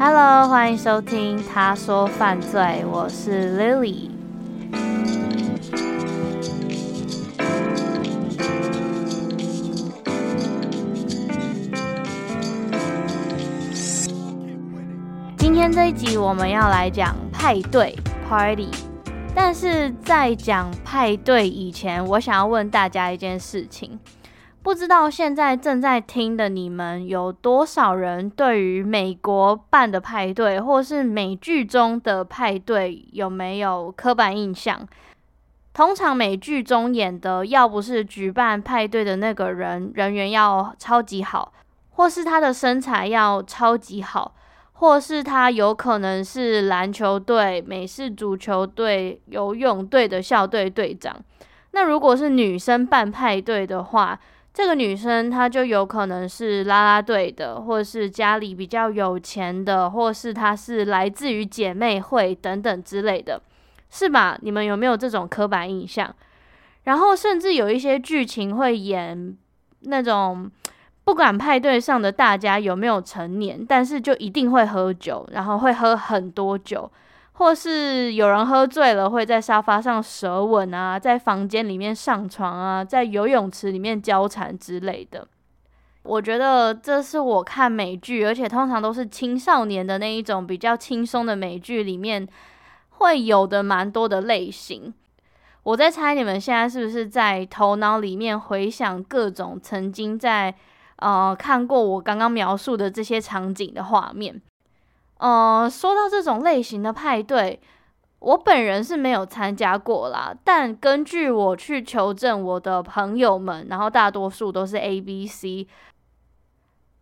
Hello，欢迎收听《他说犯罪》，我是 Lily。今天这一集我们要来讲派对 （party），但是在讲派对以前，我想要问大家一件事情：不知道现在正在听的你们有多少人对于美国办的派对，或是美剧中的派对有没有刻板印象？通常美剧中演的，要不是举办派对的那个人人缘要超级好，或是他的身材要超级好。或是他有可能是篮球队、美式足球队、游泳队的校队队长。那如果是女生办派对的话，这个女生她就有可能是啦啦队的，或是家里比较有钱的，或是她是来自于姐妹会等等之类的，是吧？你们有没有这种刻板印象？然后甚至有一些剧情会演那种。不管派对上的大家有没有成年，但是就一定会喝酒，然后会喝很多酒，或是有人喝醉了会在沙发上舌吻啊，在房间里面上床啊，在游泳池里面交缠之类的。我觉得这是我看美剧，而且通常都是青少年的那一种比较轻松的美剧里面会有的蛮多的类型。我在猜你们现在是不是在头脑里面回想各种曾经在。呃，看过我刚刚描述的这些场景的画面。呃，说到这种类型的派对，我本人是没有参加过啦。但根据我去求证我的朋友们，然后大多数都是 A、B、C。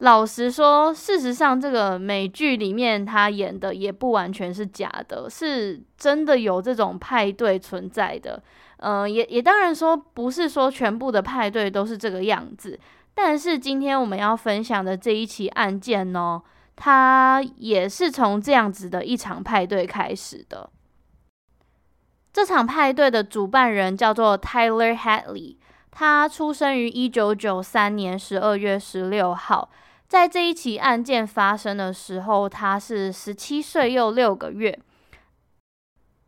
老实说，事实上这个美剧里面他演的也不完全是假的，是真的有这种派对存在的。呃，也也当然说不是说全部的派对都是这个样子。但是今天我们要分享的这一起案件呢，它也是从这样子的一场派对开始的。这场派对的主办人叫做 Tyler Hadley，他出生于一九九三年十二月十六号。在这一起案件发生的时候，他是十七岁又六个月。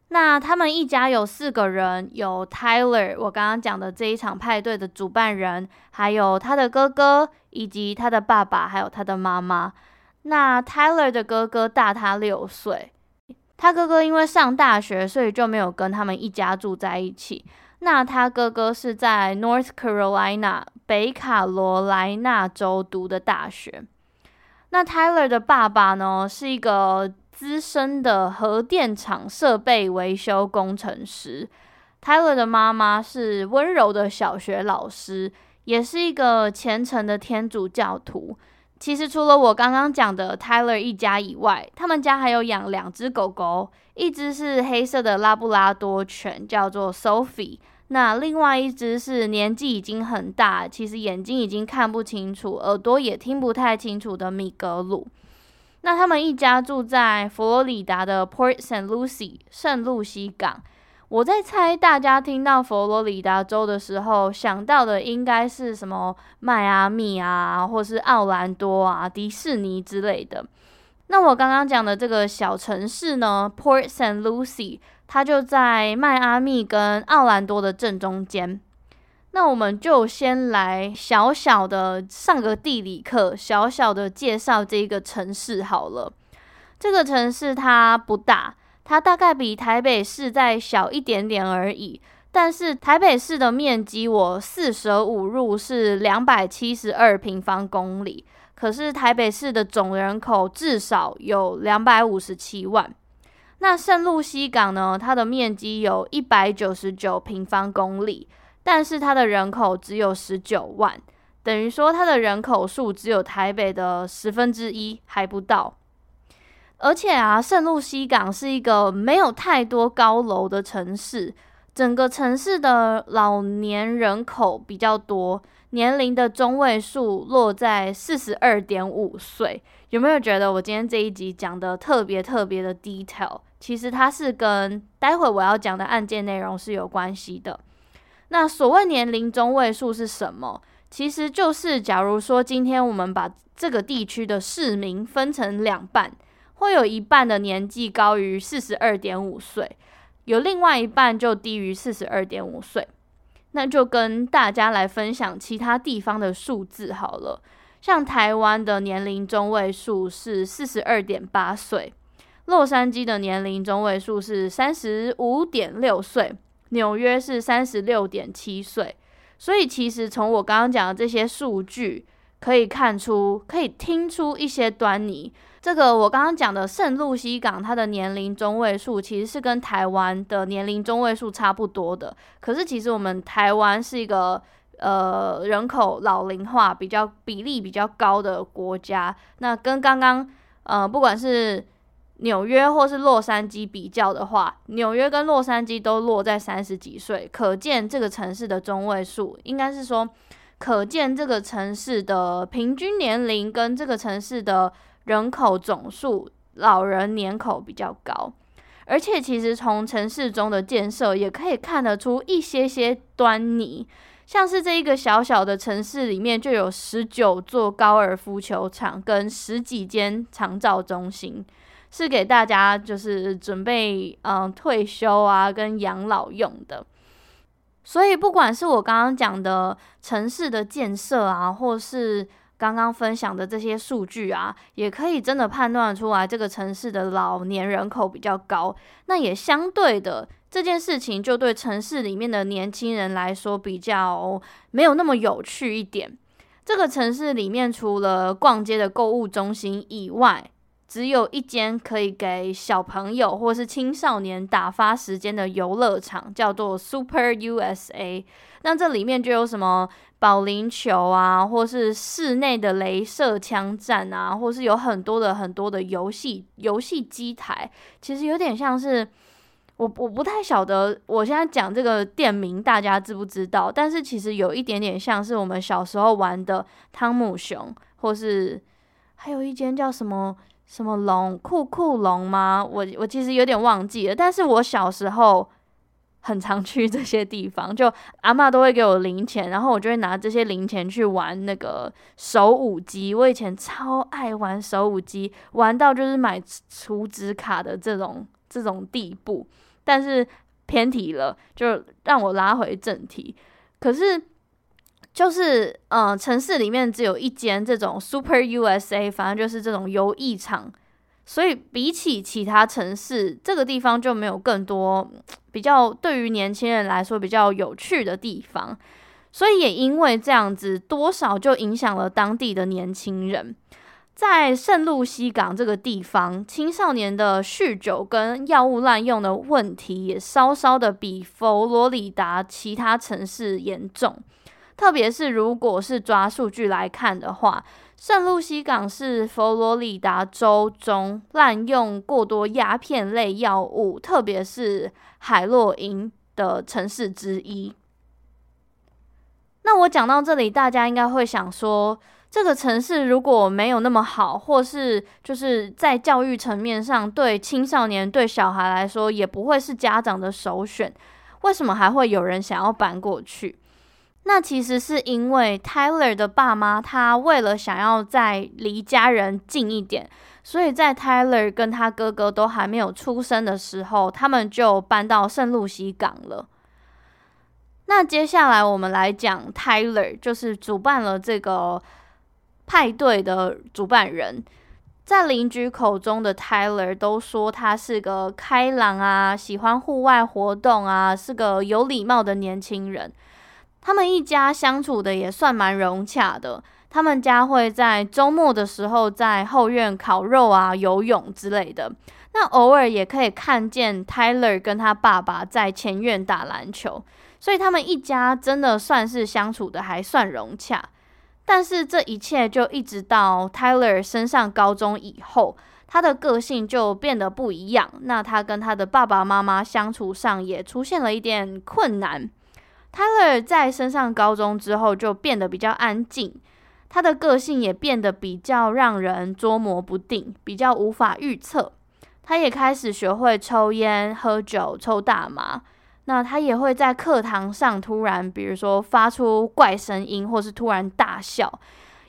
那他们一家有四个人，有 Tyler，我刚刚讲的这一场派对的主办人，还有他的哥哥，以及他的爸爸，还有他的妈妈。那 Tyler 的哥哥大他六岁，他哥哥因为上大学，所以就没有跟他们一家住在一起。那他哥哥是在 North Carolina 北卡罗来纳州读的大学。那 Tyler 的爸爸呢，是一个。资深的核电厂设备维修工程师，Tyler 的妈妈是温柔的小学老师，也是一个虔诚的天主教徒。其实除了我刚刚讲的 Tyler 一家以外，他们家还有养两只狗狗，一只是黑色的拉布拉多犬，叫做 Sophie。那另外一只是年纪已经很大，其实眼睛已经看不清楚，耳朵也听不太清楚的米格鲁。那他们一家住在佛罗里达的 Port St. Lucie 圣露西港。我在猜，大家听到佛罗里达州的时候，想到的应该是什么迈阿密啊，或是奥兰多啊、迪士尼之类的。那我刚刚讲的这个小城市呢，Port St. Lucie，它就在迈阿密跟奥兰多的正中间。那我们就先来小小的上个地理课，小小的介绍这个城市好了。这个城市它不大，它大概比台北市再小一点点而已。但是台北市的面积我四舍五入是两百七十二平方公里，可是台北市的总人口至少有两百五十七万。那圣露西港呢？它的面积有一百九十九平方公里，但是它的人口只有十九万，等于说它的人口数只有台北的十分之一还不到。而且啊，圣露西港是一个没有太多高楼的城市。整个城市的老年人口比较多，年龄的中位数落在四十二点五岁。有没有觉得我今天这一集讲的特别特别的 detail？其实它是跟待会我要讲的案件内容是有关系的。那所谓年龄中位数是什么？其实就是假如说今天我们把这个地区的市民分成两半，会有一半的年纪高于四十二点五岁。有另外一半就低于四十二点五岁，那就跟大家来分享其他地方的数字好了。像台湾的年龄中位数是四十二点八岁，洛杉矶的年龄中位数是三十五点六岁，纽约是三十六点七岁。所以其实从我刚刚讲的这些数据，可以看出，可以听出一些端倪。这个我刚刚讲的圣露西港，它的年龄中位数其实是跟台湾的年龄中位数差不多的。可是其实我们台湾是一个呃人口老龄化比较比例比较高的国家。那跟刚刚呃不管是纽约或是洛杉矶比较的话，纽约跟洛杉矶都落在三十几岁，可见这个城市的中位数应该是说，可见这个城市的平均年龄跟这个城市的。人口总数，老人年口比较高，而且其实从城市中的建设也可以看得出一些些端倪，像是这一个小小的城市里面就有十九座高尔夫球场跟十几间长照中心，是给大家就是准备嗯退休啊跟养老用的。所以不管是我刚刚讲的城市的建设啊，或是刚刚分享的这些数据啊，也可以真的判断出来这个城市的老年人口比较高。那也相对的，这件事情就对城市里面的年轻人来说比较没有那么有趣一点。这个城市里面除了逛街的购物中心以外，只有一间可以给小朋友或是青少年打发时间的游乐场，叫做 Super USA。那这里面就有什么保龄球啊，或是室内的镭射枪战啊，或是有很多的很多的游戏游戏机台。其实有点像是我我不太晓得，我现在讲这个店名大家知不知道？但是其实有一点点像是我们小时候玩的汤姆熊，或是还有一间叫什么？什么龙酷酷龙吗？我我其实有点忘记了，但是我小时候很常去这些地方，就阿嬷都会给我零钱，然后我就会拿这些零钱去玩那个手舞机。我以前超爱玩手舞机，玩到就是买储值卡的这种这种地步。但是偏题了，就让我拉回正题。可是。就是，嗯、城市里面只有一间这种 Super USA，反正就是这种游艺场，所以比起其他城市，这个地方就没有更多比较对于年轻人来说比较有趣的地方，所以也因为这样子，多少就影响了当地的年轻人。在圣露西港这个地方，青少年的酗酒跟药物滥用的问题也稍稍的比佛罗里达其他城市严重。特别是如果是抓数据来看的话，圣露西港是佛罗里达州中滥用过多鸦片类药物，特别是海洛因的城市之一。那我讲到这里，大家应该会想说，这个城市如果没有那么好，或是就是在教育层面上对青少年、对小孩来说也不会是家长的首选，为什么还会有人想要搬过去？那其实是因为 Tyler 的爸妈，他为了想要再离家人近一点，所以在 Tyler 跟他哥哥都还没有出生的时候，他们就搬到圣露西港了。那接下来我们来讲 Tyler，就是主办了这个派对的主办人。在邻居口中的 Tyler 都说他是个开朗啊，喜欢户外活动啊，是个有礼貌的年轻人。他们一家相处的也算蛮融洽的。他们家会在周末的时候在后院烤肉啊、游泳之类的。那偶尔也可以看见 Tyler 跟他爸爸在前院打篮球。所以他们一家真的算是相处的还算融洽。但是这一切就一直到 Tyler 升上高中以后，他的个性就变得不一样。那他跟他的爸爸妈妈相处上也出现了一点困难。他尔在升上高中之后就变得比较安静，他的个性也变得比较让人捉摸不定，比较无法预测。他也开始学会抽烟、喝酒、抽大麻。那他也会在课堂上突然，比如说发出怪声音，或是突然大笑，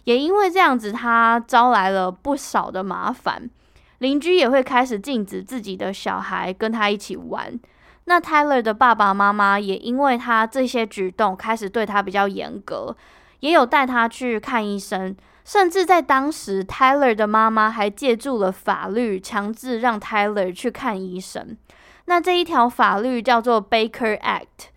也因为这样子，他招来了不少的麻烦。邻居也会开始禁止自己的小孩跟他一起玩。那 Tyler 的爸爸妈妈也因为他这些举动，开始对他比较严格，也有带他去看医生，甚至在当时，Tyler 的妈妈还借助了法律，强制让 Tyler 去看医生。那这一条法律叫做 Baker Act，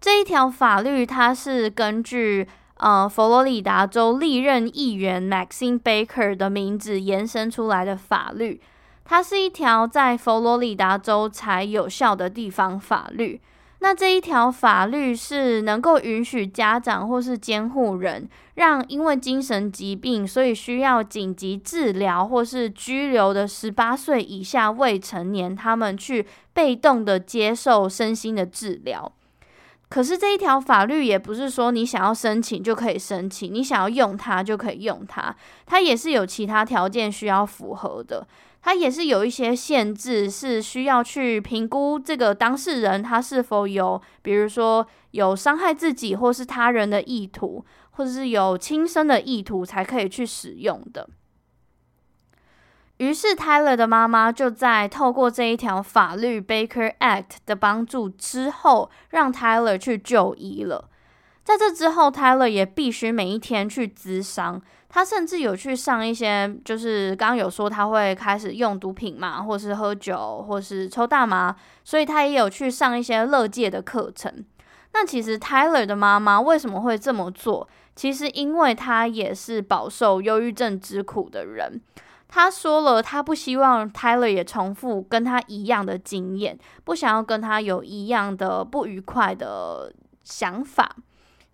这一条法律它是根据呃佛罗里达州历任议员 Maxine Baker 的名字延伸出来的法律，它是一条在佛罗里达州才有效的地方法律。那这一条法律是能够允许家长或是监护人，让因为精神疾病所以需要紧急治疗或是拘留的十八岁以下未成年，他们去被动的接受身心的治疗。可是这一条法律也不是说你想要申请就可以申请，你想要用它就可以用它，它也是有其他条件需要符合的。它也是有一些限制，是需要去评估这个当事人他是否有，比如说有伤害自己或是他人的意图，或者是有轻生的意图才可以去使用的。于是，Tyler 的妈妈就在透过这一条法律 Baker Act 的帮助之后，让 Tyler 去就医了。在这之后，Tyler 也必须每一天去咨商。他甚至有去上一些，就是刚刚有说他会开始用毒品嘛，或是喝酒，或是抽大麻，所以他也有去上一些乐界的课程。那其实 Tyler 的妈妈为什么会这么做？其实因为他也是饱受忧郁症之苦的人。他说了，他不希望 Tyler 也重复跟他一样的经验，不想要跟他有一样的不愉快的想法。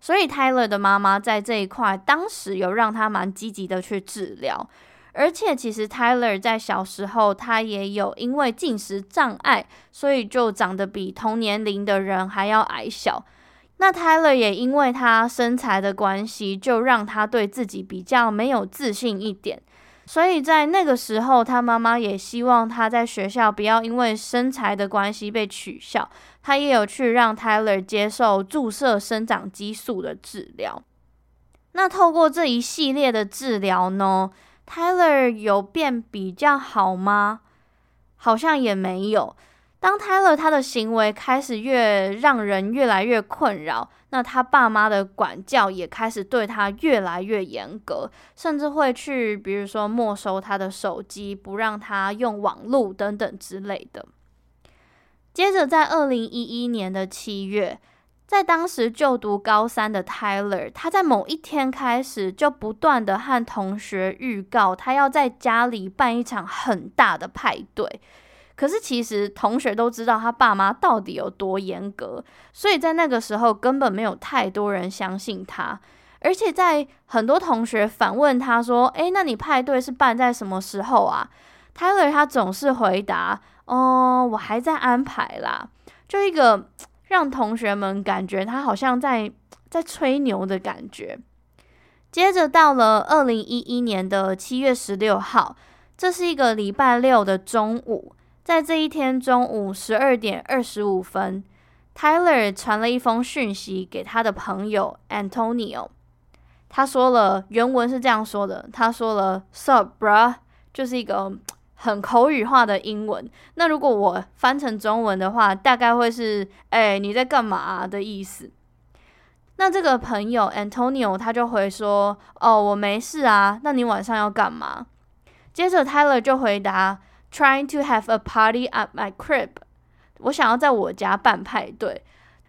所以，Tyler 的妈妈在这一块当时有让他蛮积极的去治疗，而且其实 Tyler 在小时候他也有因为进食障碍，所以就长得比同年龄的人还要矮小。那 Tyler 也因为他身材的关系，就让他对自己比较没有自信一点。所以在那个时候，他妈妈也希望他在学校不要因为身材的关系被取笑。他也有去让 Tyler 接受注射生长激素的治疗。那透过这一系列的治疗呢，Tyler 有变比较好吗？好像也没有。当 Tyler 他的行为开始越让人越来越困扰。那他爸妈的管教也开始对他越来越严格，甚至会去，比如说没收他的手机，不让他用网络等等之类的。接着，在二零一一年的七月，在当时就读高三的 Tyler，他在某一天开始就不断的和同学预告，他要在家里办一场很大的派对。可是其实同学都知道他爸妈到底有多严格，所以在那个时候根本没有太多人相信他。而且在很多同学反问他说：“诶，那你派对是办在什么时候啊泰勒他总是回答：“哦，我还在安排啦。”就一个让同学们感觉他好像在在吹牛的感觉。接着到了二零一一年的七月十六号，这是一个礼拜六的中午。在这一天中午十二点二十五分，Tyler 传了一封讯息给他的朋友 Antonio。他说了，原文是这样说的：他说了 “Sup, bruh”，就是一个很口语化的英文。那如果我翻成中文的话，大概会是“哎，你在干嘛”的意思。那这个朋友 Antonio 他就回说：“哦，我没事啊。那你晚上要干嘛？”接着 Tyler 就回答：“Trying to have a party at my crib。我想要在我家办派对。”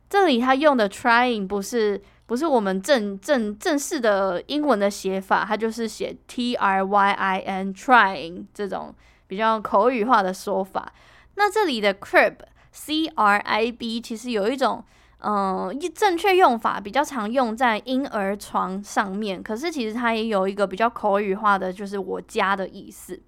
这里他用的 trying 不是不是我们正正正式的英文的写法，它就是写 T R Y I N trying 这种比较口语化的说法。那这里的 crib C R I B 其实有一种。嗯，正确用法比较常用在婴儿床上面，可是其实它也有一个比较口语化的，就是我家的意思。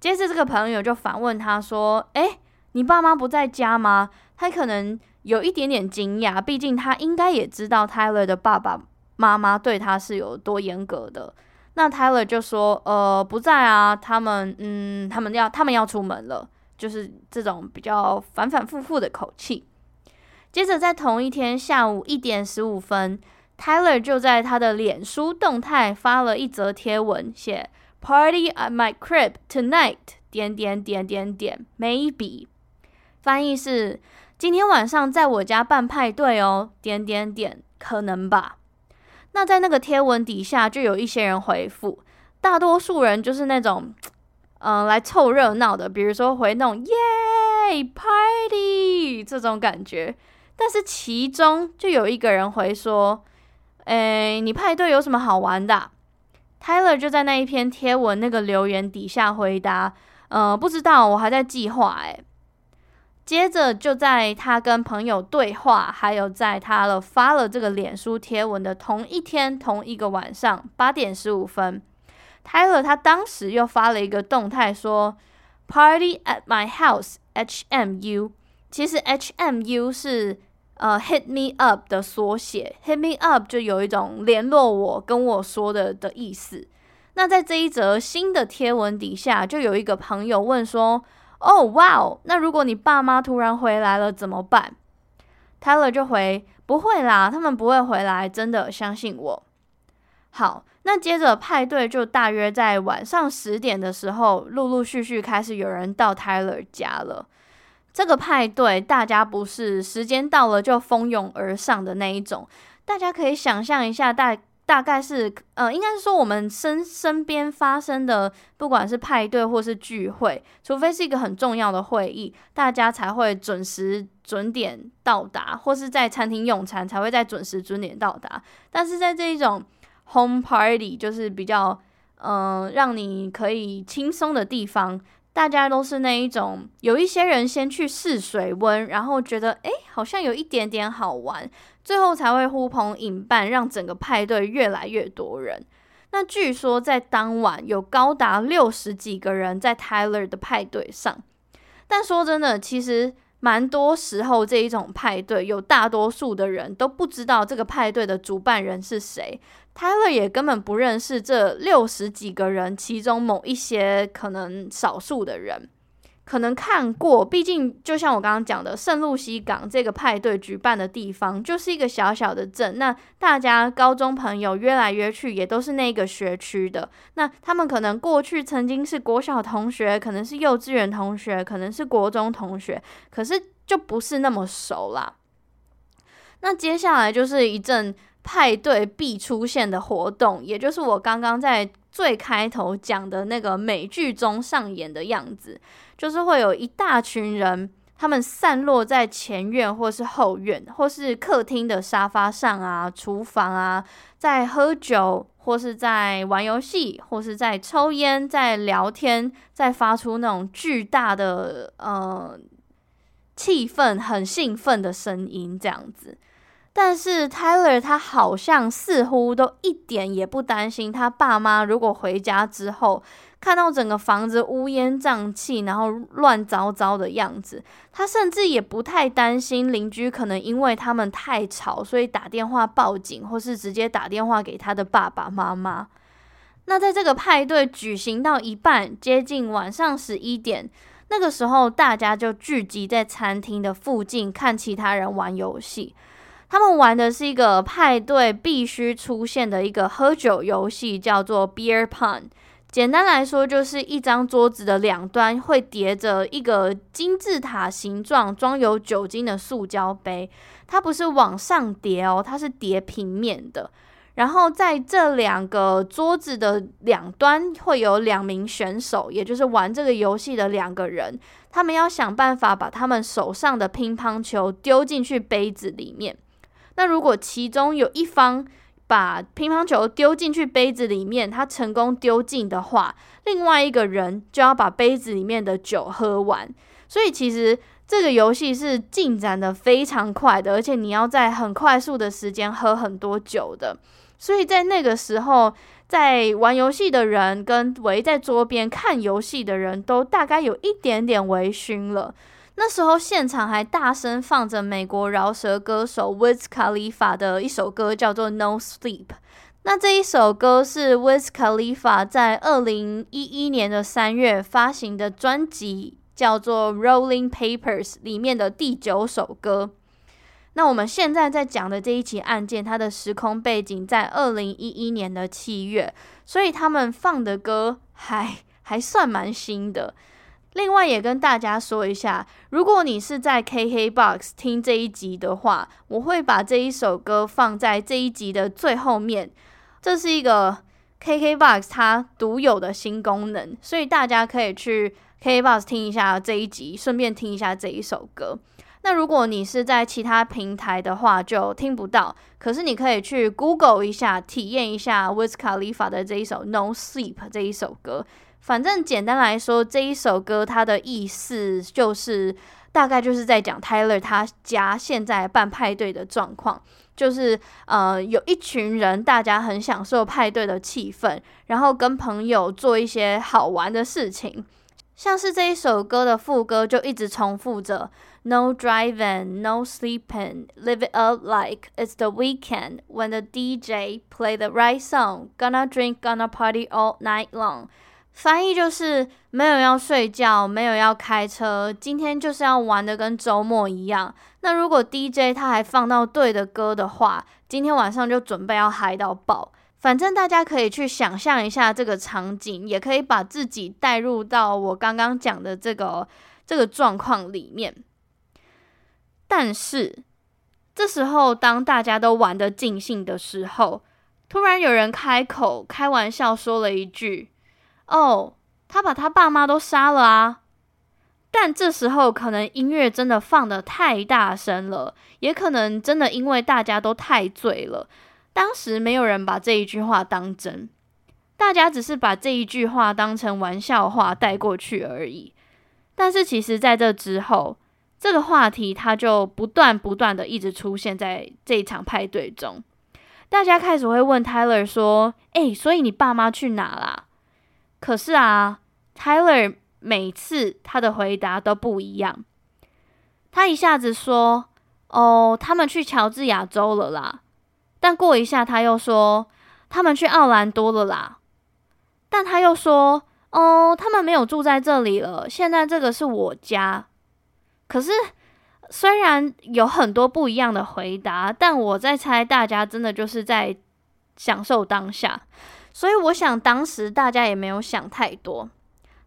接着这个朋友就反问他说：“诶，你爸妈不在家吗？”他可能有一点点惊讶，毕竟他应该也知道 Tyler 的爸爸妈妈对他是有多严格的。那 Tyler 就说：“呃，不在啊，他们，嗯，他们要，他们要出门了。”就是这种比较反反复复的口气。接着，在同一天下午一点十五分，Tyler 就在他的脸书动态发了一则贴文，写 “Party at my crib tonight”，点点点点点，maybe，翻译是今天晚上在我家办派对哦，点点点，可能吧。那在那个贴文底下，就有一些人回复，大多数人就是那种，嗯、来凑热闹的，比如说回那种耶 party 这种感觉。但是其中就有一个人回说：“诶，你派对有什么好玩的？”Tyler 就在那一篇贴文那个留言底下回答：“呃，不知道，我还在计划。”诶，接着就在他跟朋友对话，还有在他了发了这个脸书贴文的同一天同一个晚上八点十五分，Tyler 他当时又发了一个动态说：“Party at my house HMU。”其实 HMU 是。呃，hit me up 的缩写，hit me up 就有一种联络我、跟我说的的意思。那在这一则新的贴文底下，就有一个朋友问说：“哦，哇哦，那如果你爸妈突然回来了怎么办？”Tyler 就回：“不会啦，他们不会回来，真的，相信我。”好，那接着派对就大约在晚上十点的时候，陆陆续续开始有人到 Tyler 家了。这个派对，大家不是时间到了就蜂拥而上的那一种。大家可以想象一下，大大概是，呃，应该是说我们身身边发生的，不管是派对或是聚会，除非是一个很重要的会议，大家才会准时准点到达，或是在餐厅用餐才会在准时准点到达。但是在这一种 home party，就是比较，嗯、让你可以轻松的地方。大家都是那一种，有一些人先去试水温，然后觉得诶，好像有一点点好玩，最后才会呼朋引伴，让整个派对越来越多人。那据说在当晚有高达六十几个人在 Tyler 的派对上，但说真的，其实蛮多时候这一种派对，有大多数的人都不知道这个派对的主办人是谁。Tyler 也根本不认识这六十几个人，其中某一些可能少数的人可能看过。毕竟，就像我刚刚讲的，圣露西港这个派对举办的地方就是一个小小的镇。那大家高中朋友约来约去，也都是那个学区的。那他们可能过去曾经是国小同学，可能是幼稚园同学，可能是国中同学，可是就不是那么熟啦。那接下来就是一阵。派对必出现的活动，也就是我刚刚在最开头讲的那个美剧中上演的样子，就是会有一大群人，他们散落在前院或是后院，或是客厅的沙发上啊、厨房啊，在喝酒，或是在玩游戏，或是在抽烟、在聊天，在发出那种巨大的呃气氛、很兴奋的声音，这样子。但是 Tyler 他好像似乎都一点也不担心他爸妈如果回家之后看到整个房子乌烟瘴气，然后乱糟糟的样子，他甚至也不太担心邻居可能因为他们太吵，所以打电话报警，或是直接打电话给他的爸爸妈妈。那在这个派对举行到一半，接近晚上十一点，那个时候大家就聚集在餐厅的附近看其他人玩游戏。他们玩的是一个派对必须出现的一个喝酒游戏，叫做 Beer Pong，简单来说，就是一张桌子的两端会叠着一个金字塔形状、装有酒精的塑胶杯，它不是往上叠哦，它是叠平面的。然后在这两个桌子的两端会有两名选手，也就是玩这个游戏的两个人，他们要想办法把他们手上的乒乓球丢进去杯子里面。那如果其中有一方，把乒乓球丢进去杯子里面，他成功丢进的话，另外一个人就要把杯子里面的酒喝完。所以其实这个游戏是进展得非常快的，而且你要在很快速的时间喝很多酒的。所以在那个时候，在玩游戏的人跟围在桌边看游戏的人都大概有一点点微醺了。那时候现场还大声放着美国饶舌歌手 Wiz Khalifa 的一首歌，叫做《No Sleep》。那这一首歌是 Wiz Khalifa 在二零一一年的三月发行的专辑，叫做《Rolling Papers》里面的第九首歌。那我们现在在讲的这一起案件，它的时空背景在二零一一年的七月，所以他们放的歌还还算蛮新的。另外也跟大家说一下，如果你是在 KKBOX 听这一集的话，我会把这一首歌放在这一集的最后面。这是一个 KKBOX 它独有的新功能，所以大家可以去 KKBOX 听一下这一集，顺便听一下这一首歌。那如果你是在其他平台的话，就听不到。可是你可以去 Google 一下，体验一下 Wiz Khalifa 的这一首 No Sleep 这一首歌。反正简单来说，这一首歌它的意思就是大概就是在讲 Tyler 他家现在办派对的状况，就是呃有一群人，大家很享受派对的气氛，然后跟朋友做一些好玩的事情，像是这一首歌的副歌就一直重复着 No driving, no sleeping, live it up like it's the weekend when the DJ play the right song, gonna drink, gonna party all night long. 翻译就是没有要睡觉，没有要开车，今天就是要玩的跟周末一样。那如果 DJ 他还放到对的歌的话，今天晚上就准备要嗨到爆。反正大家可以去想象一下这个场景，也可以把自己带入到我刚刚讲的这个这个状况里面。但是这时候，当大家都玩得尽兴的时候，突然有人开口开玩笑说了一句。哦，他把他爸妈都杀了啊！但这时候可能音乐真的放得太大声了，也可能真的因为大家都太醉了，当时没有人把这一句话当真，大家只是把这一句话当成玩笑话带过去而已。但是其实在这之后，这个话题它就不断不断的一直出现在这一场派对中，大家开始会问 Tyler 说：“诶，所以你爸妈去哪啦？”可是啊，Tyler 每次他的回答都不一样。他一下子说：“哦，他们去乔治亚州了啦。”但过一下他又说：“他们去奥兰多了啦。”但他又说：“哦，他们没有住在这里了。现在这个是我家。”可是虽然有很多不一样的回答，但我在猜，大家真的就是在享受当下。所以我想，当时大家也没有想太多。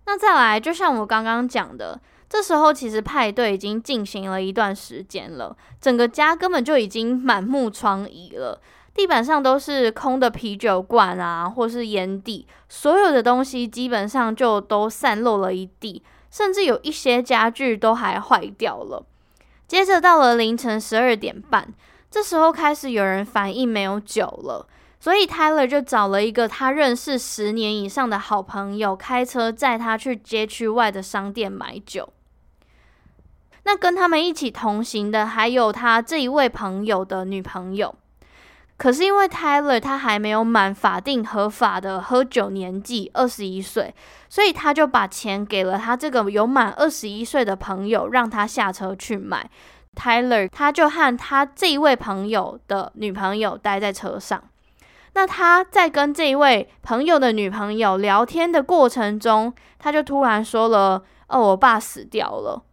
那再来，就像我刚刚讲的，这时候其实派对已经进行了一段时间了，整个家根本就已经满目疮痍了，地板上都是空的啤酒罐啊，或是烟蒂，所有的东西基本上就都散落了一地，甚至有一些家具都还坏掉了。接着到了凌晨十二点半，这时候开始有人反映没有酒了。所以 Tyler 就找了一个他认识十年以上的好朋友，开车载他去街区外的商店买酒。那跟他们一起同行的还有他这一位朋友的女朋友。可是因为 Tyler 他还没有满法定合法的喝酒年纪，二十一岁，所以他就把钱给了他这个有满二十一岁的朋友，让他下车去买。Tyler 他就和他这一位朋友的女朋友待在车上。那他在跟这一位朋友的女朋友聊天的过程中，他就突然说了：“哦，我爸死掉了。”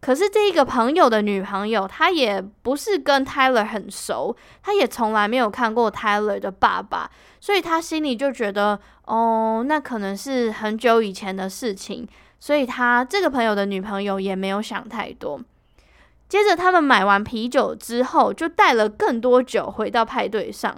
可是这一个朋友的女朋友，她也不是跟 Tyler 很熟，她也从来没有看过 Tyler 的爸爸，所以她心里就觉得，哦，那可能是很久以前的事情，所以她这个朋友的女朋友也没有想太多。接着他们买完啤酒之后，就带了更多酒回到派对上。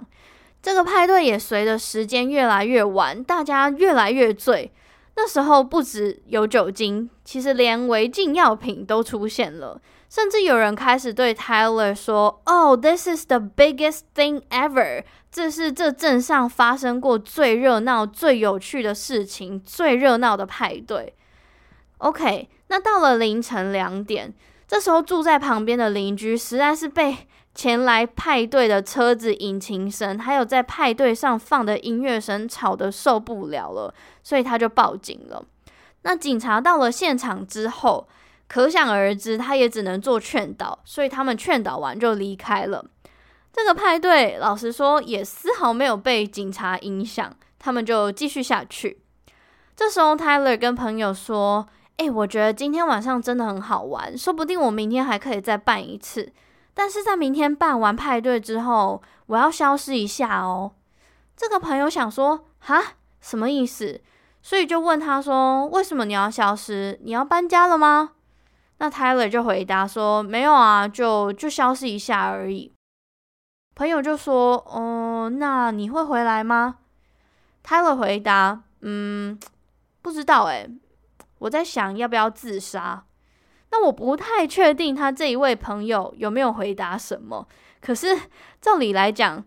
这个派对也随着时间越来越晚，大家越来越醉。那时候不只有酒精，其实连违禁药品都出现了，甚至有人开始对 Tyler 说：“Oh, this is the biggest thing ever！” 这是这镇上发生过最热闹、最有趣的事情，最热闹的派对。OK，那到了凌晨两点，这时候住在旁边的邻居实在是被前来派对的车子引擎声，还有在派对上放的音乐声吵得受不了了，所以他就报警了。那警察到了现场之后，可想而知，他也只能做劝导，所以他们劝导完就离开了。这个派对，老实说，也丝毫没有被警察影响，他们就继续下去。这时候，Tyler 跟朋友说：“诶，我觉得今天晚上真的很好玩，说不定我明天还可以再办一次。”但是在明天办完派对之后，我要消失一下哦。这个朋友想说，哈，什么意思？所以就问他说，为什么你要消失？你要搬家了吗？那 Tyler 就回答说，没有啊，就就消失一下而已。朋友就说，哦，那你会回来吗？Tyler 回答，嗯，不知道诶，我在想要不要自杀。那我不太确定他这一位朋友有没有回答什么。可是照理来讲，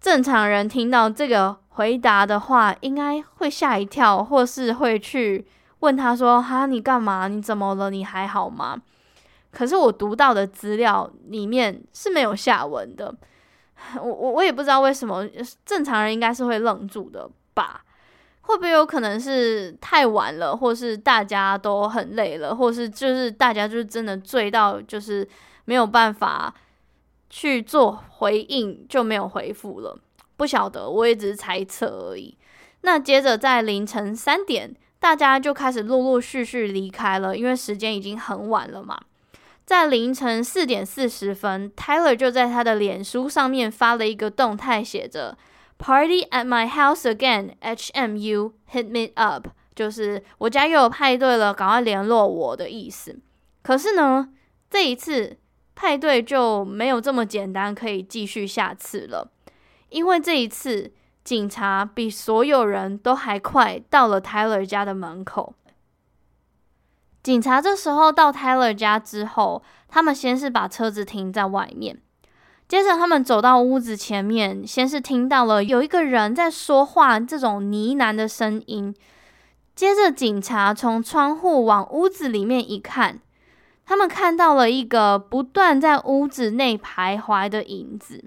正常人听到这个回答的话，应该会吓一跳，或是会去问他说：“哈，你干嘛？你怎么了？你还好吗？”可是我读到的资料里面是没有下文的。我我我也不知道为什么，正常人应该是会愣住的吧。会不会有可能是太晚了，或是大家都很累了，或是就是大家就是真的醉到就是没有办法去做回应，就没有回复了？不晓得，我也只是猜测而已。那接着在凌晨三点，大家就开始陆陆续续离开了，因为时间已经很晚了嘛。在凌晨四点四十分，Tyler 就在他的脸书上面发了一个动态，写着。Party at my house again. HMU hit me up，就是我家又有派对了，赶快联络我的意思。可是呢，这一次派对就没有这么简单，可以继续下次了。因为这一次警察比所有人都还快到了 Tyler 家的门口。警察这时候到 Tyler 家之后，他们先是把车子停在外面。接着，他们走到屋子前面，先是听到了有一个人在说话，这种呢喃的声音。接着，警察从窗户往屋子里面一看，他们看到了一个不断在屋子内徘徊的影子。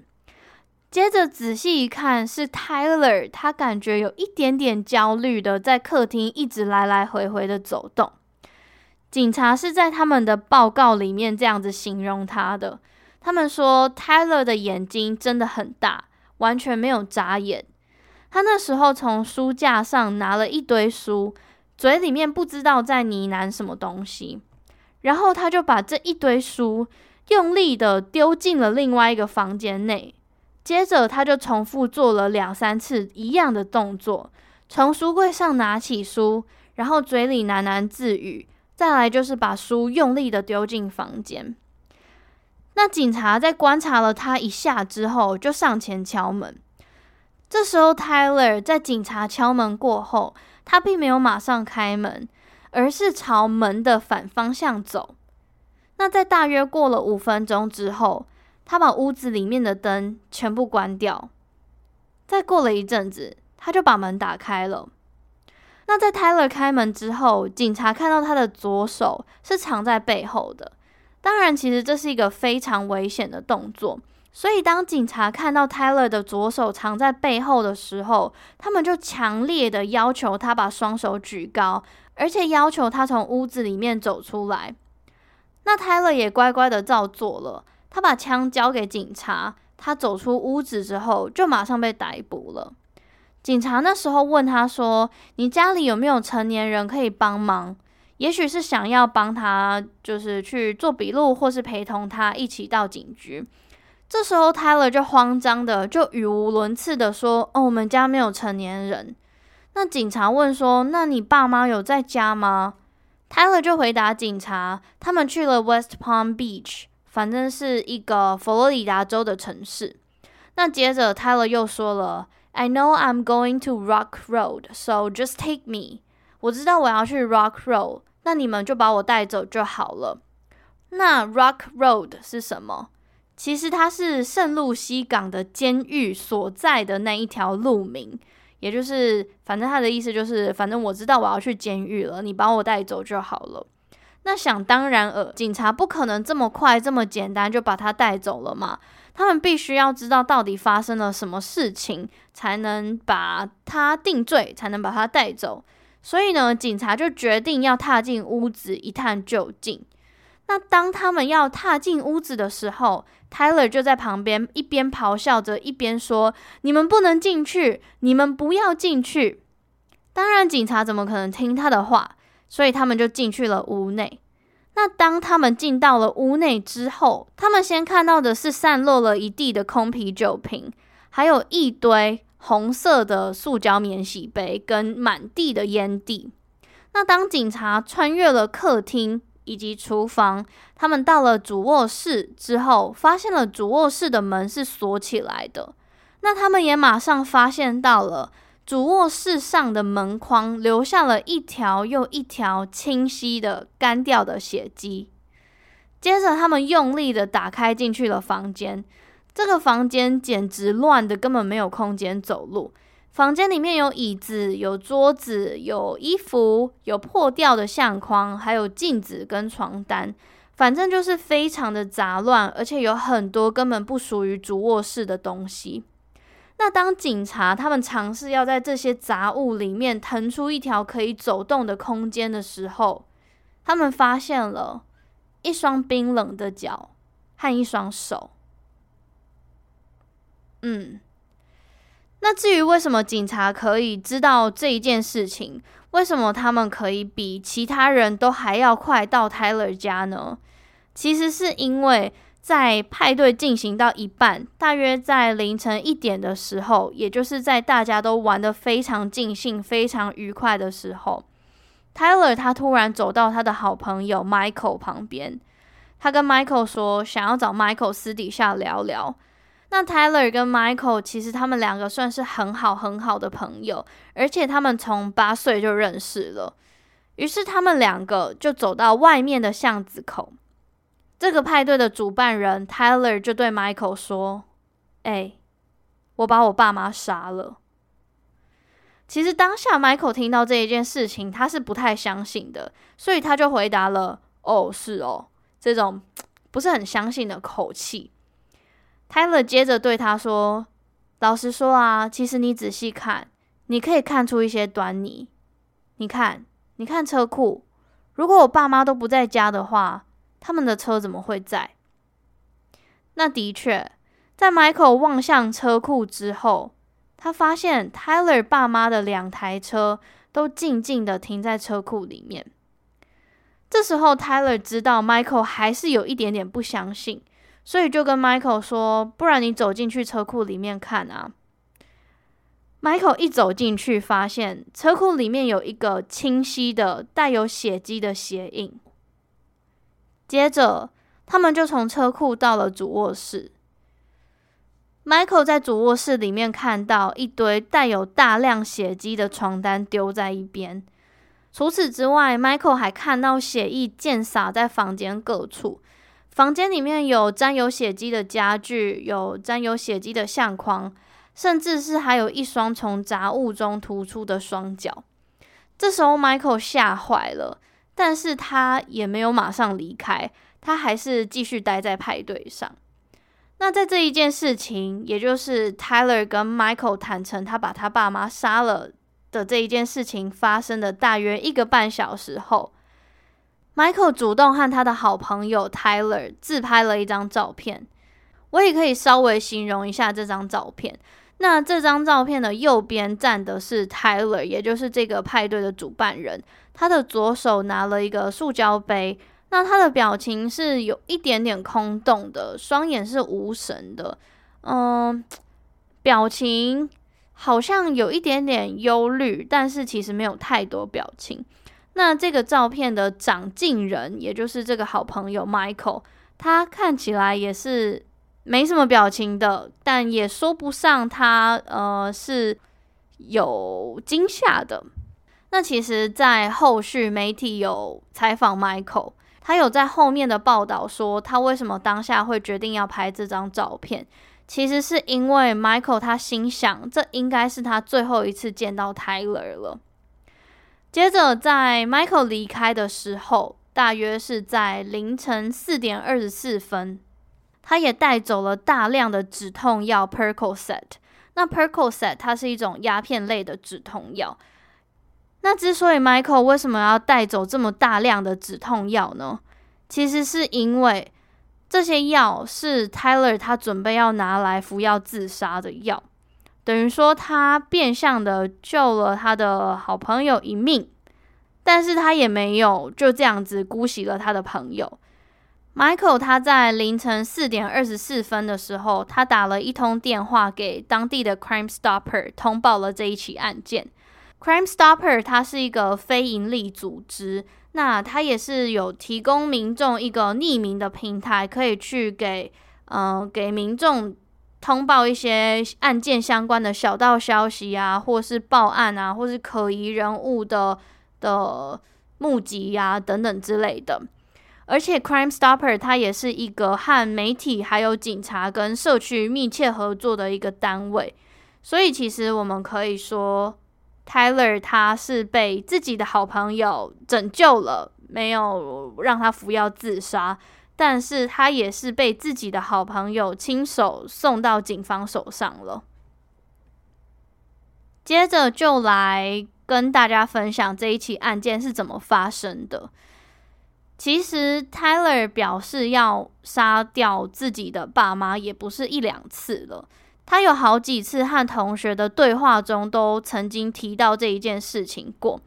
接着仔细一看，是 Tyler，他感觉有一点点焦虑的在客厅一直来来回回的走动。警察是在他们的报告里面这样子形容他的。他们说，Tyler 的眼睛真的很大，完全没有眨眼。他那时候从书架上拿了一堆书，嘴里面不知道在呢喃什么东西。然后他就把这一堆书用力的丢进了另外一个房间内。接着他就重复做了两三次一样的动作，从书柜上拿起书，然后嘴里喃喃自语，再来就是把书用力的丢进房间。那警察在观察了他一下之后，就上前敲门。这时候，Tyler 在警察敲门过后，他并没有马上开门，而是朝门的反方向走。那在大约过了五分钟之后，他把屋子里面的灯全部关掉。再过了一阵子，他就把门打开了。那在 Tyler 开门之后，警察看到他的左手是藏在背后的。当然，其实这是一个非常危险的动作。所以，当警察看到 Tyler 的左手藏在背后的时候，他们就强烈的要求他把双手举高，而且要求他从屋子里面走出来。那 Tyler 也乖乖的照做了。他把枪交给警察，他走出屋子之后，就马上被逮捕了。警察那时候问他说：“你家里有没有成年人可以帮忙？”也许是想要帮他，就是去做笔录，或是陪同他一起到警局。这时候，Tyler 就慌张的，就语无伦次的说：“哦，我们家没有成年人。”那警察问说：“那你爸妈有在家吗？”Tyler 就回答警察：“他们去了 West Palm Beach，反正是一个佛罗里达州的城市。”那接着，Tyler 又说了：“I know I'm going to Rock Road, so just take me。”我知道我要去 Rock Road，那你们就把我带走就好了。那 Rock Road 是什么？其实它是圣露西港的监狱所在的那一条路名，也就是，反正他的意思就是，反正我知道我要去监狱了，你把我带走就好了。那想当然尔，警察不可能这么快这么简单就把他带走了嘛，他们必须要知道到底发生了什么事情，才能把他定罪，才能把他带走。所以呢，警察就决定要踏进屋子一探究竟。那当他们要踏进屋子的时候，Tyler 就在旁边一边咆哮着，一边说：“你们不能进去，你们不要进去。”当然，警察怎么可能听他的话？所以他们就进去了屋内。那当他们进到了屋内之后，他们先看到的是散落了一地的空啤酒瓶，还有一堆红色的塑胶免洗杯跟满地的烟蒂。那当警察穿越了客厅，以及厨房，他们到了主卧室之后，发现了主卧室的门是锁起来的。那他们也马上发现到了主卧室上的门框留下了一条又一条清晰的干掉的血迹。接着，他们用力的打开进去了房间，这个房间简直乱的根本没有空间走路。房间里面有椅子、有桌子、有衣服、有破掉的相框，还有镜子跟床单，反正就是非常的杂乱，而且有很多根本不属于主卧室的东西。那当警察他们尝试要在这些杂物里面腾出一条可以走动的空间的时候，他们发现了一双冰冷的脚和一双手。嗯。那至于为什么警察可以知道这一件事情，为什么他们可以比其他人都还要快到 Tyler 家呢？其实是因为在派对进行到一半，大约在凌晨一点的时候，也就是在大家都玩得非常尽兴、非常愉快的时候，Tyler 他突然走到他的好朋友 Michael 旁边，他跟 Michael 说，想要找 Michael 私底下聊聊。那 Tyler 跟 Michael 其实他们两个算是很好很好的朋友，而且他们从八岁就认识了。于是他们两个就走到外面的巷子口。这个派对的主办人 Tyler 就对 Michael 说：“哎，我把我爸妈杀了。”其实当下 Michael 听到这一件事情，他是不太相信的，所以他就回答了：“哦，是哦。”这种不是很相信的口气。Tyler 接着对他说：“老实说啊，其实你仔细看，你可以看出一些端倪。你看，你看车库，如果我爸妈都不在家的话，他们的车怎么会在？那的确，在 Michael 望向车库之后，他发现 Tyler 爸妈的两台车都静静的停在车库里面。这时候，Tyler 知道 Michael 还是有一点点不相信。”所以就跟 Michael 说，不然你走进去车库里面看啊。Michael 一走进去，发现车库里面有一个清晰的带有血迹的鞋印。接着，他们就从车库到了主卧室。Michael 在主卧室里面看到一堆带有大量血迹的床单丢在一边。除此之外，Michael 还看到血迹溅洒在房间各处。房间里面有沾有血迹的家具，有沾有血迹的相框，甚至是还有一双从杂物中突出的双脚。这时候，Michael 吓坏了，但是他也没有马上离开，他还是继续待在派对上。那在这一件事情，也就是 Tyler 跟 Michael 坦承他把他爸妈杀了的这一件事情发生的大约一个半小时后。Michael 主动和他的好朋友 Tyler 自拍了一张照片，我也可以稍微形容一下这张照片。那这张照片的右边站的是 Tyler，也就是这个派对的主办人。他的左手拿了一个塑胶杯，那他的表情是有一点点空洞的，双眼是无神的，嗯，表情好像有一点点忧虑，但是其实没有太多表情。那这个照片的掌镜人，也就是这个好朋友 Michael，他看起来也是。没什么表情的，但也说不上他呃是有惊吓的。那其实，在后续媒体有采访 Michael，他有在后面的报道说，他为什么当下会决定要拍这张照片，其实是因为 Michael 他心想，这应该是他最后一次见到 Tyler 了。接着，在 Michael 离开的时候，大约是在凌晨四点二十四分。他也带走了大量的止痛药 Percocet。那 Percocet 它是一种鸦片类的止痛药。那之所以 Michael 为什么要带走这么大量的止痛药呢？其实是因为这些药是 Tyler 他准备要拿来服药自杀的药，等于说他变相的救了他的好朋友一命，但是他也没有就这样子姑息了他的朋友。Michael 他在凌晨四点二十四分的时候，他打了一通电话给当地的 Crime Stopper，通报了这一起案件。Crime Stopper 它是一个非营利组织，那它也是有提供民众一个匿名的平台，可以去给嗯、呃、给民众通报一些案件相关的小道消息啊，或是报案啊，或是可疑人物的的目击呀、啊、等等之类的。而且，Crime Stopper 它也是一个和媒体、还有警察跟社区密切合作的一个单位。所以，其实我们可以说，Tyler 他是被自己的好朋友拯救了，没有让他服药自杀，但是他也是被自己的好朋友亲手送到警方手上了。接着就来跟大家分享这一起案件是怎么发生的。其实，Tyler 表示要杀掉自己的爸妈也不是一两次了。他有好几次和同学的对话中都曾经提到这一件事情过。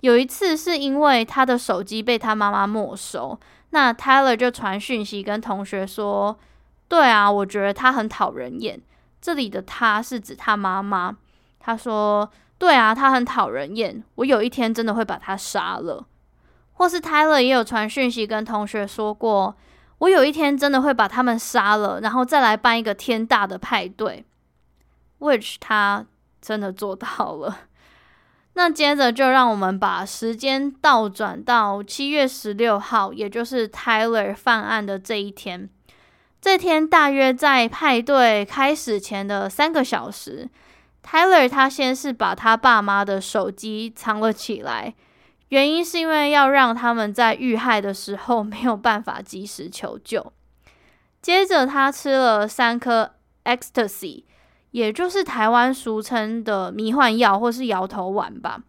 有一次是因为他的手机被他妈妈没收，那 Tyler 就传讯息跟同学说：“对啊，我觉得他很讨人厌。”这里的他是指他妈妈。他说：“对啊，他很讨人厌。我有一天真的会把他杀了。”或是 Tyler 也有传讯息跟同学说过，我有一天真的会把他们杀了，然后再来办一个天大的派对，which 他真的做到了。那接着就让我们把时间倒转到七月十六号，也就是 Tyler 犯案的这一天。这天大约在派对开始前的三个小时，Tyler 他先是把他爸妈的手机藏了起来。原因是因为要让他们在遇害的时候没有办法及时求救。接着，他吃了三颗 ecstasy，也就是台湾俗称的迷幻药或是摇头丸吧。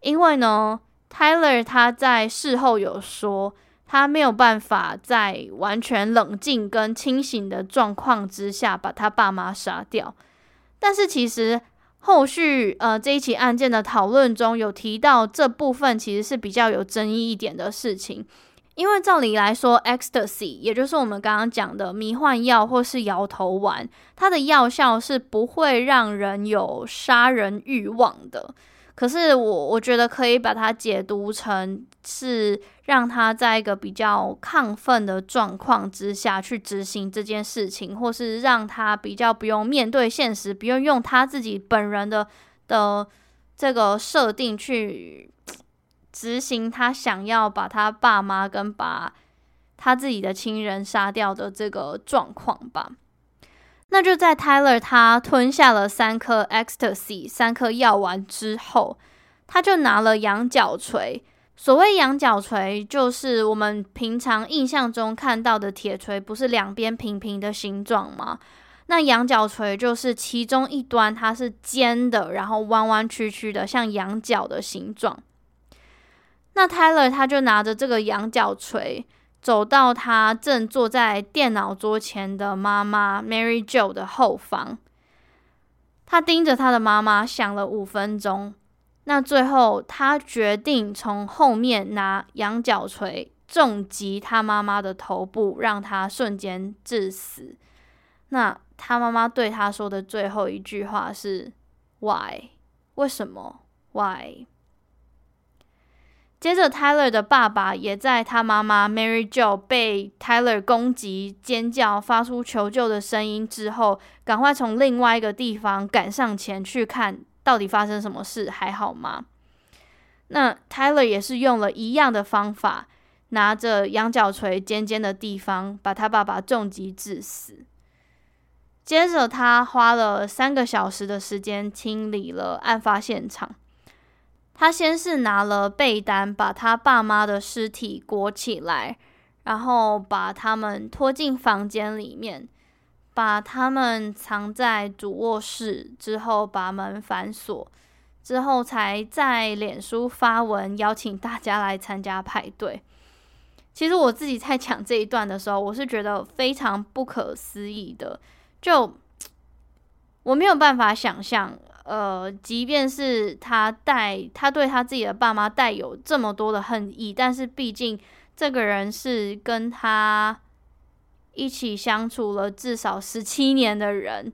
因为呢，Tyler 他在事后有说，他没有办法在完全冷静跟清醒的状况之下把他爸妈杀掉。但是其实。后续呃，这一起案件的讨论中有提到这部分其实是比较有争议一点的事情，因为照理来说，ecstasy 也就是我们刚刚讲的迷幻药或是摇头丸，它的药效是不会让人有杀人欲望的。可是我我觉得可以把它解读成是让他在一个比较亢奋的状况之下去执行这件事情，或是让他比较不用面对现实，不用用他自己本人的的这个设定去执行他想要把他爸妈跟把他自己的亲人杀掉的这个状况吧。那就在 Tyler 他吞下了三颗 ecstasy 三颗药丸之后，他就拿了羊角锤。所谓羊角锤，就是我们平常印象中看到的铁锤，不是两边平平的形状吗？那羊角锤就是其中一端它是尖的，然后弯弯曲曲的，像羊角的形状。那 Tyler 他就拿着这个羊角锤。走到他正坐在电脑桌前的妈妈 Mary Jo 的后方，他盯着他的妈妈想了五分钟，那最后他决定从后面拿羊角锤重击他妈妈的头部，让他瞬间致死。那他妈妈对他说的最后一句话是 “Why？” 为什么？Why？接着，Tyler 的爸爸也在他妈妈 Mary Jo 被 Tyler 攻击、尖叫、发出求救的声音之后，赶快从另外一个地方赶上前去看到底发生什么事，还好吗？那 Tyler 也是用了一样的方法，拿着羊角锤尖尖的地方把他爸爸重击致死。接着，他花了三个小时的时间清理了案发现场。他先是拿了被单把他爸妈的尸体裹起来，然后把他们拖进房间里面，把他们藏在主卧室，之后把门反锁，之后才在脸书发文邀请大家来参加派对。其实我自己在讲这一段的时候，我是觉得非常不可思议的，就我没有办法想象。呃，即便是他带他对他自己的爸妈带有这么多的恨意，但是毕竟这个人是跟他一起相处了至少十七年的人，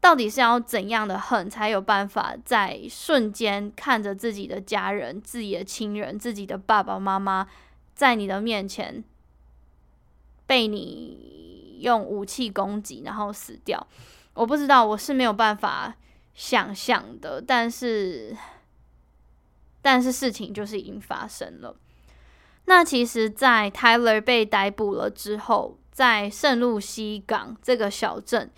到底是要怎样的恨才有办法在瞬间看着自己的家人、自己的亲人、自己的爸爸妈妈在你的面前被你用武器攻击，然后死掉？我不知道，我是没有办法。想象的，但是，但是事情就是已经发生了。那其实，在 Tyler 被逮捕了之后，在圣露西港这个小镇，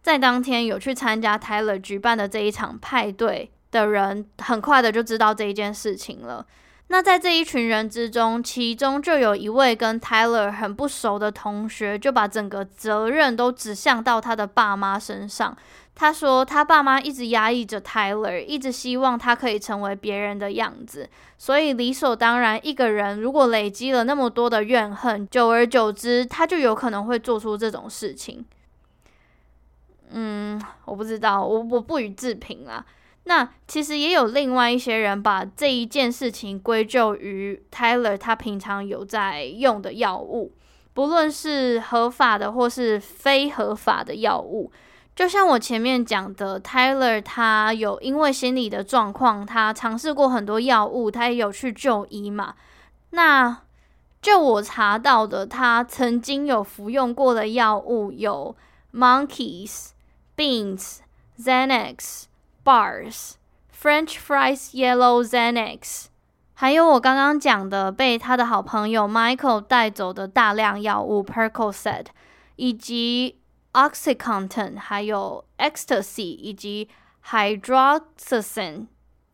在当天有去参加 Tyler 举办的这一场派对的人，很快的就知道这一件事情了。那在这一群人之中，其中就有一位跟 Tyler 很不熟的同学，就把整个责任都指向到他的爸妈身上。他说，他爸妈一直压抑着 Tyler，一直希望他可以成为别人的样子，所以理所当然，一个人如果累积了那么多的怨恨，久而久之，他就有可能会做出这种事情。嗯，我不知道，我我不予置评啦。那其实也有另外一些人把这一件事情归咎于 Tyler，他平常有在用的药物，不论是合法的或是非合法的药物。就像我前面讲的，Tyler 他有因为心理的状况，他尝试过很多药物，他也有去就医嘛。那就我查到的，他曾经有服用过的药物有 Monkeys、Beans、Xanax。Bars, French fries, yellow Xanax，还有我刚刚讲的被他的好朋友 Michael 带走的大量药物 Percocet，以及 Oxycontin，还有 Ecstasy，以及 Hydroxyzine，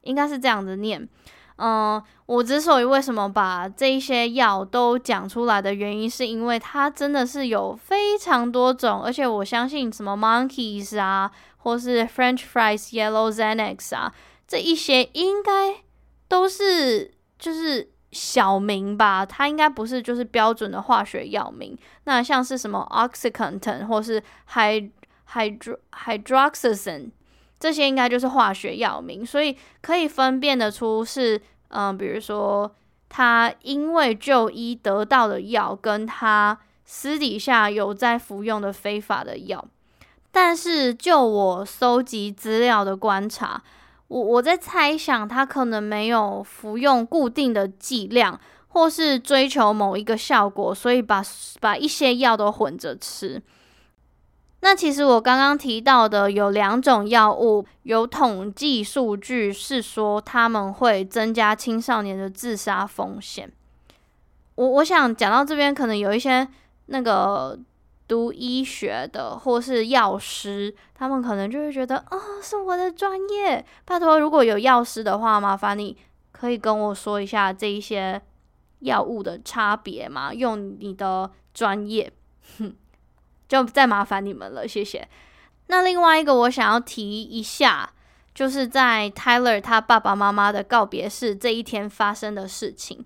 应该是这样子念。嗯，我之所以为什么把这一些药都讲出来的原因，是因为它真的是有非常多种，而且我相信什么 Monkeys 啊。或是 French fries Yellow Xanax 啊，这一些应该都是就是小名吧，它应该不是就是标准的化学药名。那像是什么 Oxycontin 或是 hydro hydroxyzin 这些应该就是化学药名，所以可以分辨得出是嗯、比如说他因为就医得到的药，跟他私底下有在服用的非法的药。但是，就我搜集资料的观察，我我在猜想，他可能没有服用固定的剂量，或是追求某一个效果，所以把把一些药都混着吃。那其实我刚刚提到的有两种药物，有统计数据是说他们会增加青少年的自杀风险。我我想讲到这边，可能有一些那个。读医学的或是药师，他们可能就会觉得，哦，是我的专业。拜托，如果有药师的话，麻烦你可以跟我说一下这一些药物的差别吗？用你的专业，哼，就再麻烦你们了，谢谢。那另外一个我想要提一下，就是在 Tyler 他爸爸妈妈的告别式这一天发生的事情。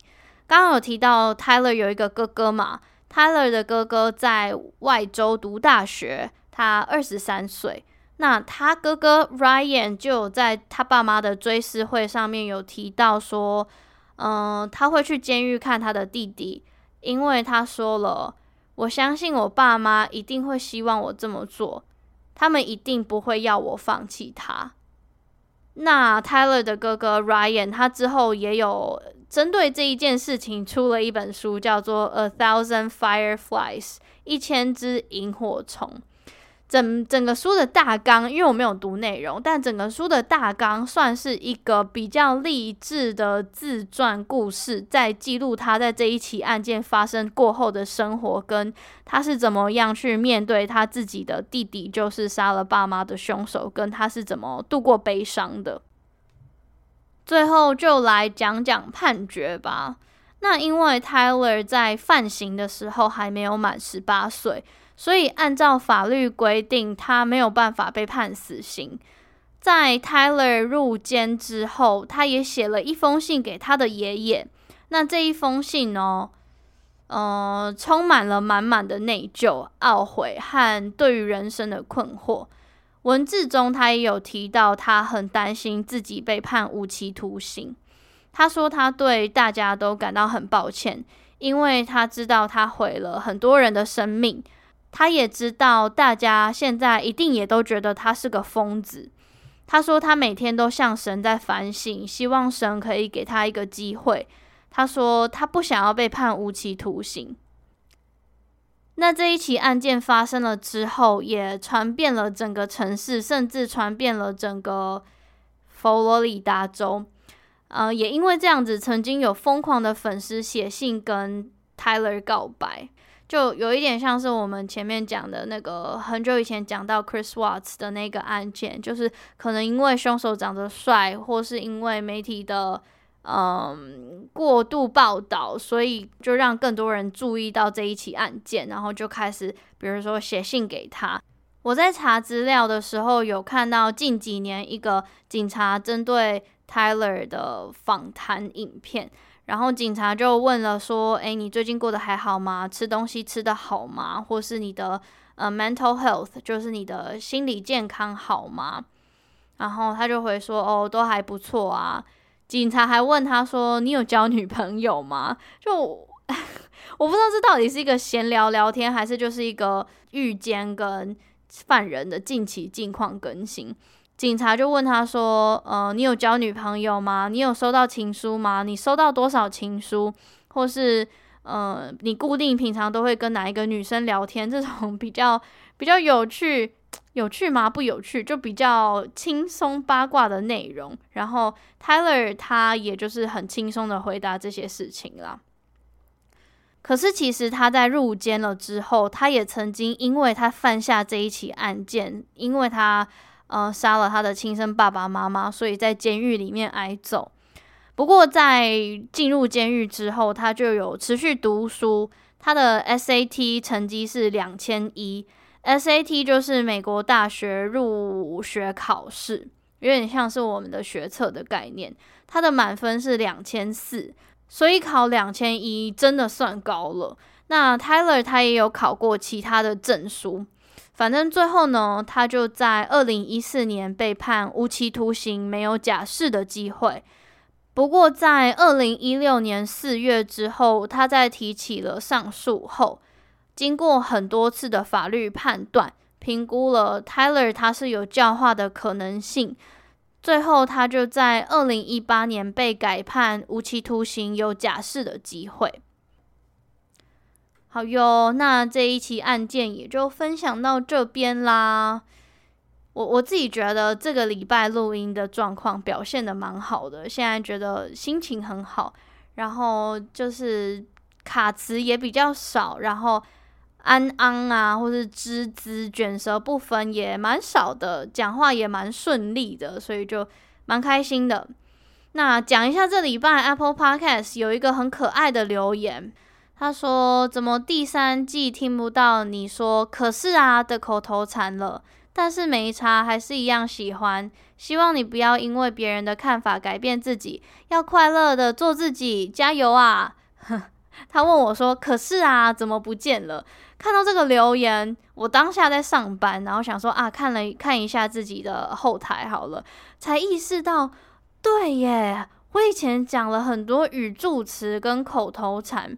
刚刚有提到 Tyler 有一个哥哥嘛。Tyler 的哥哥在外州读大学，他二十三岁。那他哥哥 Ryan 就有在他爸妈的追思会上面有提到说，嗯、他会去监狱看他的弟弟，因为他说了，我相信我爸妈一定会希望我这么做，他们一定不会要我放弃他。那 Tyler 的哥哥 Ryan 他之后也有针对这一件事情出了一本书，叫做《A Thousand Fireflies》，一千只萤火虫。整整个书的大纲，因为我没有读内容，但整个书的大纲算是一个比较励志的自传故事，在记录他在这一起案件发生过后的生活，跟他是怎么样去面对他自己的弟弟，就是杀了爸妈的凶手，跟他是怎么度过悲伤的。最后就来讲讲判决吧。那因为 Tyler 在犯刑的时候还没有满十八岁。所以，按照法律规定，他没有办法被判死刑。在 Tyler 入监之后，他也写了一封信给他的爷爷。那这一封信呢，呃，充满了满满的内疚、懊悔和对于人生的困惑。文字中，他也有提到，他很担心自己被判无期徒刑。他说，他对大家都感到很抱歉，因为他知道他毁了很多人的生命。他也知道，大家现在一定也都觉得他是个疯子。他说，他每天都向神在反省，希望神可以给他一个机会。他说，他不想要被判无期徒刑。那这一起案件发生了之后，也传遍了整个城市，甚至传遍了整个佛罗里达州。呃，也因为这样子，曾经有疯狂的粉丝写信跟 Tyler 告白。就有一点像是我们前面讲的那个很久以前讲到 Chris Watts 的那个案件，就是可能因为凶手长得帅，或是因为媒体的嗯过度报道，所以就让更多人注意到这一起案件，然后就开始比如说写信给他。我在查资料的时候有看到近几年一个警察针对 Tyler 的访谈影片。然后警察就问了说：“诶，你最近过得还好吗？吃东西吃得好吗？或是你的呃 mental health，就是你的心理健康好吗？”然后他就回说：“哦，都还不错啊。”警察还问他说：“你有交女朋友吗？”就 我不知道这到底是一个闲聊聊天，还是就是一个狱监跟犯人的近期近况更新。警察就问他说：“呃，你有交女朋友吗？你有收到情书吗？你收到多少情书？或是呃，你固定平常都会跟哪一个女生聊天？这种比较比较有趣，有趣吗？不有趣，就比较轻松八卦的内容。然后 Tyler 他也就是很轻松的回答这些事情啦。可是其实他在入监了之后，他也曾经因为他犯下这一起案件，因为他。呃，杀了他的亲生爸爸妈妈，所以在监狱里面挨揍。不过在进入监狱之后，他就有持续读书。他的 SAT 成绩是两千一，SAT 就是美国大学入学考试，有点像是我们的学测的概念。它的满分是两千四，所以考两千一真的算高了。那 Tyler 他也有考过其他的证书。反正最后呢，他就在二零一四年被判无期徒刑，没有假释的机会。不过在二零一六年四月之后，他在提起了上诉后，经过很多次的法律判断，评估了 Tyler 他是有教化的可能性，最后他就在二零一八年被改判无期徒刑，有假释的机会。好哟，那这一起案件也就分享到这边啦。我我自己觉得这个礼拜录音的状况表现得蛮好的，现在觉得心情很好，然后就是卡词也比较少，然后安安啊或是之字卷舌部分也蛮少的，讲话也蛮顺利的，所以就蛮开心的。那讲一下这礼拜 Apple Podcast 有一个很可爱的留言。他说：“怎么第三季听不到你说‘可是啊’的口头禅了？但是没差，还是一样喜欢。希望你不要因为别人的看法改变自己，要快乐的做自己，加油啊！” 他问我说：“可是啊，怎么不见了？”看到这个留言，我当下在上班，然后想说啊，看了看一下自己的后台好了，才意识到，对耶，我以前讲了很多语助词跟口头禅，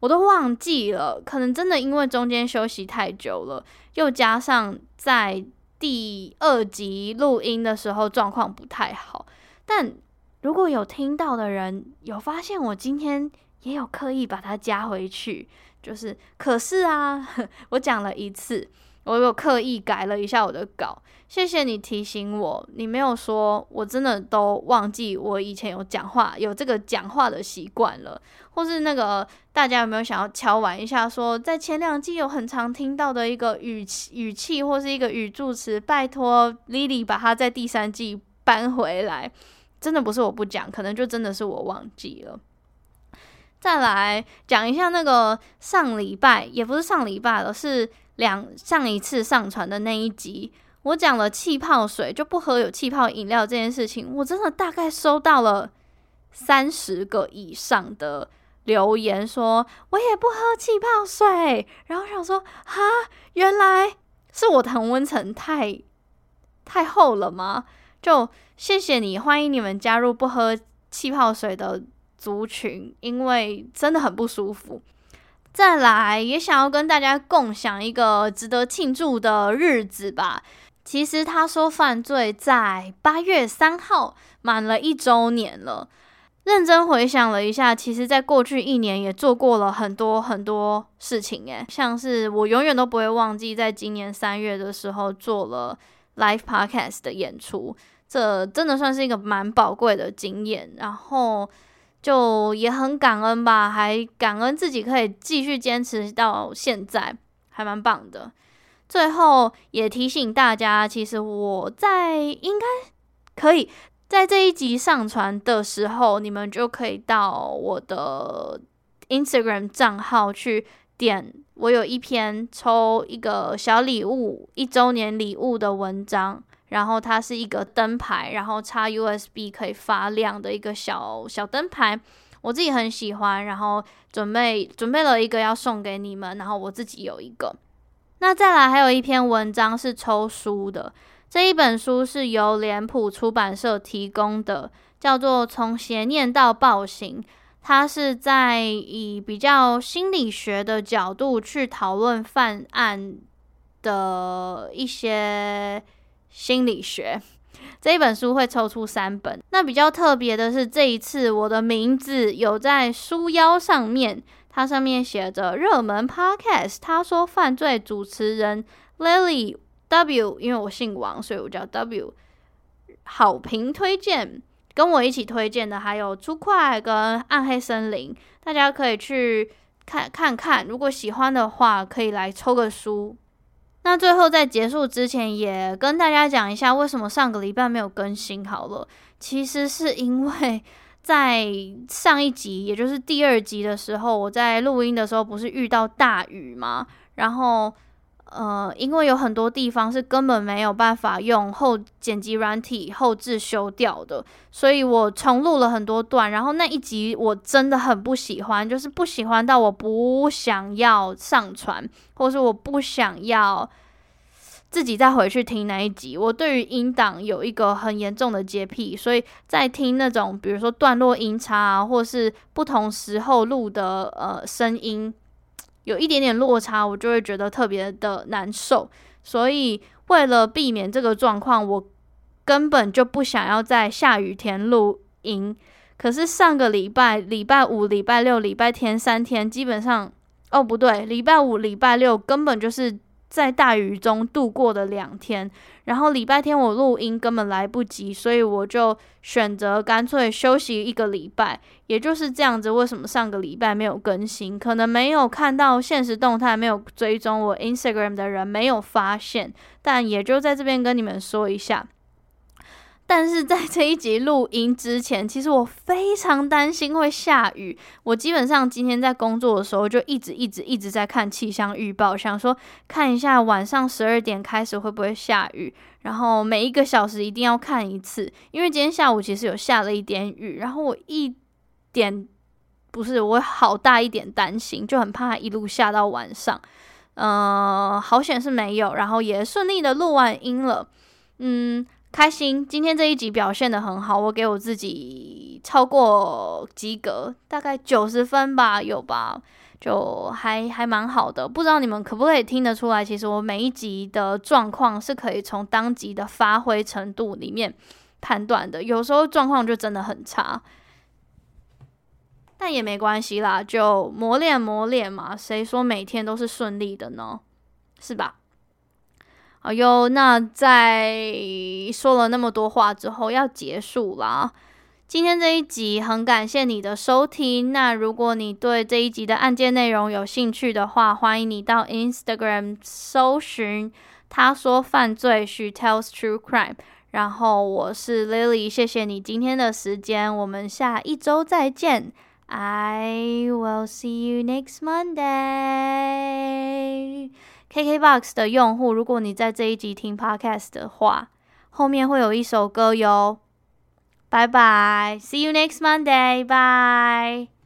我都忘记了。可能真的因为中间休息太久了，又加上在第二集录音的时候状况不太好。但如果有听到的人有发现，我今天也有刻意把它加回去。就是，可是啊，我讲了一次，我有刻意改了一下我的稿。谢谢你提醒我，你没有说，我真的都忘记我以前有讲话，有这个讲话的习惯了。或是那个大家有没有想要敲完一下说，说在前两季有很常听到的一个语气、语气或是一个语助词，拜托 Lily 把它在第三季搬回来。真的不是我不讲，可能就真的是我忘记了。再来讲一下那个上礼拜，也不是上礼拜了，是两上一次上传的那一集，我讲了气泡水就不喝有气泡饮料这件事情，我真的大概收到了三十个以上的留言说，我也不喝气泡水，然后想说哈，原来是我同温层太太厚了吗？就谢谢你，欢迎你们加入不喝气泡水的族群，因为真的很不舒服。再来，也想要跟大家共享一个值得庆祝的日子吧。其实他说犯罪在八月三号满了一周年了。认真回想了一下，其实在过去一年也做过了很多很多事情，诶，像是我永远都不会忘记，在今年三月的时候做了 live podcast 的演出，这真的算是一个蛮宝贵的经验。然后。就也很感恩吧，还感恩自己可以继续坚持到现在，还蛮棒的。最后也提醒大家，其实我在应该可以在这一集上传的时候，你们就可以到我的 Instagram 账号去点，我有一篇抽一个小礼物，一周年礼物的文章。然后它是一个灯牌，然后插 USB 可以发亮的一个小小灯牌，我自己很喜欢，然后准备准备了一个要送给你们，然后我自己有一个。那再来还有一篇文章是抽书的，这一本书是由脸谱出版社提供的，叫做《从邪念到暴行》，它是在以比较心理学的角度去讨论犯案的一些。心理学这一本书会抽出三本，那比较特别的是这一次我的名字有在书腰上面，它上面写着热门 Podcast。他说犯罪主持人 Lily W，因为我姓王，所以我叫 W。好评推荐，跟我一起推荐的还有出快跟暗黑森林，大家可以去看看看，如果喜欢的话，可以来抽个书。那最后在结束之前，也跟大家讲一下为什么上个礼拜没有更新好了。其实是因为 在上一集，也就是第二集的时候，我在录音的时候不是遇到大雨吗？然后。呃，因为有很多地方是根本没有办法用后剪辑软体后置修掉的，所以我重录了很多段。然后那一集我真的很不喜欢，就是不喜欢到我不想要上传，或是我不想要自己再回去听那一集。我对于音档有一个很严重的洁癖，所以在听那种比如说段落音差啊，或是不同时候录的呃声音。有一点点落差，我就会觉得特别的难受。所以为了避免这个状况，我根本就不想要在下雨天露营。可是上个礼拜，礼拜五、礼拜六、礼拜天三天，基本上，哦不对，礼拜五、礼拜六根本就是。在大雨中度过的两天，然后礼拜天我录音根本来不及，所以我就选择干脆休息一个礼拜。也就是这样子，为什么上个礼拜没有更新？可能没有看到现实动态，没有追踪我 Instagram 的人没有发现，但也就在这边跟你们说一下。但是在这一集录音之前，其实我非常担心会下雨。我基本上今天在工作的时候，就一直一直一直在看气象预报，想说看一下晚上十二点开始会不会下雨，然后每一个小时一定要看一次。因为今天下午其实有下了一点雨，然后我一点不是，我好大一点担心，就很怕一路下到晚上。呃，好险是没有，然后也顺利的录完音了。嗯，开心。今天这一集表现的很好，我给我自己超过及格，大概九十分吧，有吧？就还还蛮好的。不知道你们可不可以听得出来？其实我每一集的状况是可以从当集的发挥程度里面判断的。有时候状况就真的很差。但也没关系啦，就磨练磨练嘛。谁说每天都是顺利的呢？是吧？好哟，那在说了那么多话之后，要结束啦。今天这一集很感谢你的收听。那如果你对这一集的案件内容有兴趣的话，欢迎你到 Instagram 搜寻“他说犯罪 She tells true crime”。然后我是 Lily，谢谢你今天的时间，我们下一周再见。I will see you next Monday. KKBOX 的用户，如果你在这一集听 Podcast 的话，后面会有一首歌哟。拜拜，See you next Monday. Bye.